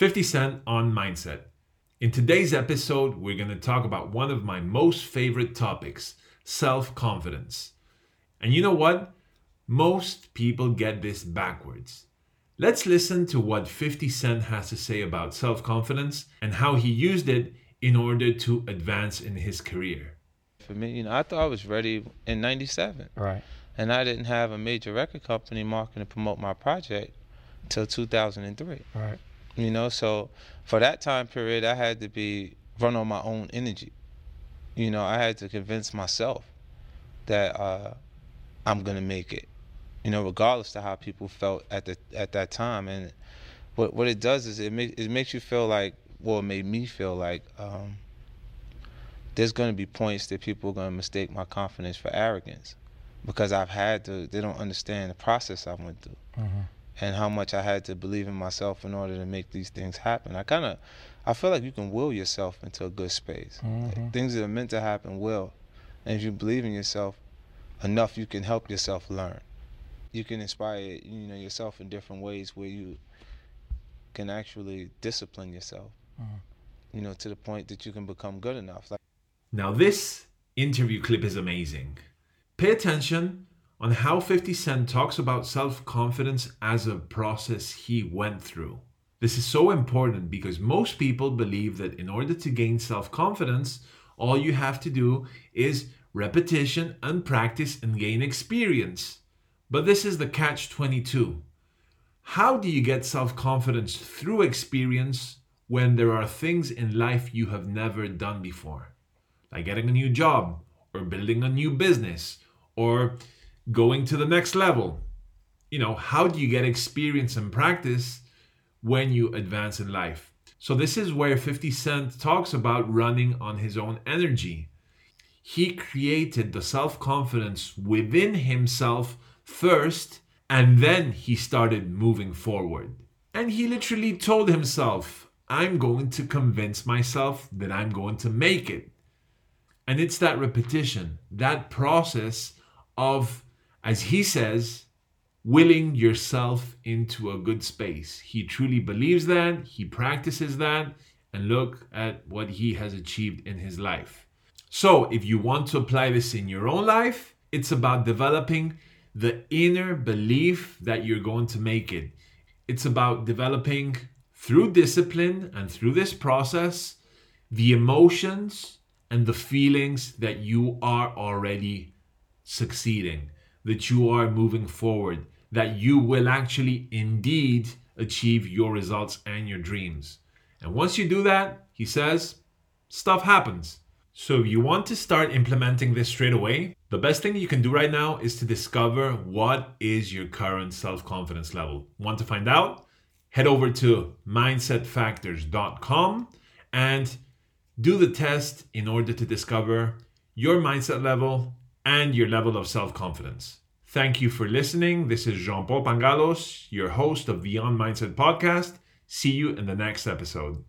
50 Cent on mindset. In today's episode, we're going to talk about one of my most favorite topics self confidence. And you know what? Most people get this backwards. Let's listen to what 50 Cent has to say about self confidence and how he used it in order to advance in his career. For me, you know, I thought I was ready in 97. Right. And I didn't have a major record company marketing to promote my project until 2003. Right. You know, so for that time period, I had to be run on my own energy. You know, I had to convince myself that uh, I'm gonna make it. You know, regardless to how people felt at the at that time. And what what it does is it makes it makes you feel like, well, it made me feel like um, there's gonna be points that people are gonna mistake my confidence for arrogance because I've had to. They don't understand the process I went through. Mm-hmm and how much I had to believe in myself in order to make these things happen. I kind of, I feel like you can will yourself into a good space. Mm-hmm. Like, things that are meant to happen will, and if you believe in yourself enough, you can help yourself learn. You can inspire, you know, yourself in different ways where you can actually discipline yourself. Mm-hmm. You know, to the point that you can become good enough. Like, now this interview clip is amazing. Pay attention on how 50 Cent talks about self confidence as a process he went through. This is so important because most people believe that in order to gain self confidence, all you have to do is repetition and practice and gain experience. But this is the catch 22. How do you get self confidence through experience when there are things in life you have never done before? Like getting a new job, or building a new business, or going to the next level. You know, how do you get experience and practice when you advance in life? So, this is where 50 Cent talks about running on his own energy. He created the self confidence within himself first, and then he started moving forward. And he literally told himself, I'm going to convince myself that I'm going to make it. And it's that repetition, that process of as he says, willing yourself into a good space. He truly believes that, he practices that, and look at what he has achieved in his life. So, if you want to apply this in your own life, it's about developing the inner belief that you're going to make it. It's about developing through discipline and through this process the emotions and the feelings that you are already succeeding that you are moving forward, that you will actually indeed achieve your results and your dreams. And once you do that, he says, stuff happens. So if you want to start implementing this straight away, the best thing you can do right now is to discover what is your current self-confidence level. Want to find out? Head over to mindsetfactors.com and do the test in order to discover your mindset level and your level of self confidence. Thank you for listening. This is Jean Paul Pangalos, your host of Beyond Mindset Podcast. See you in the next episode.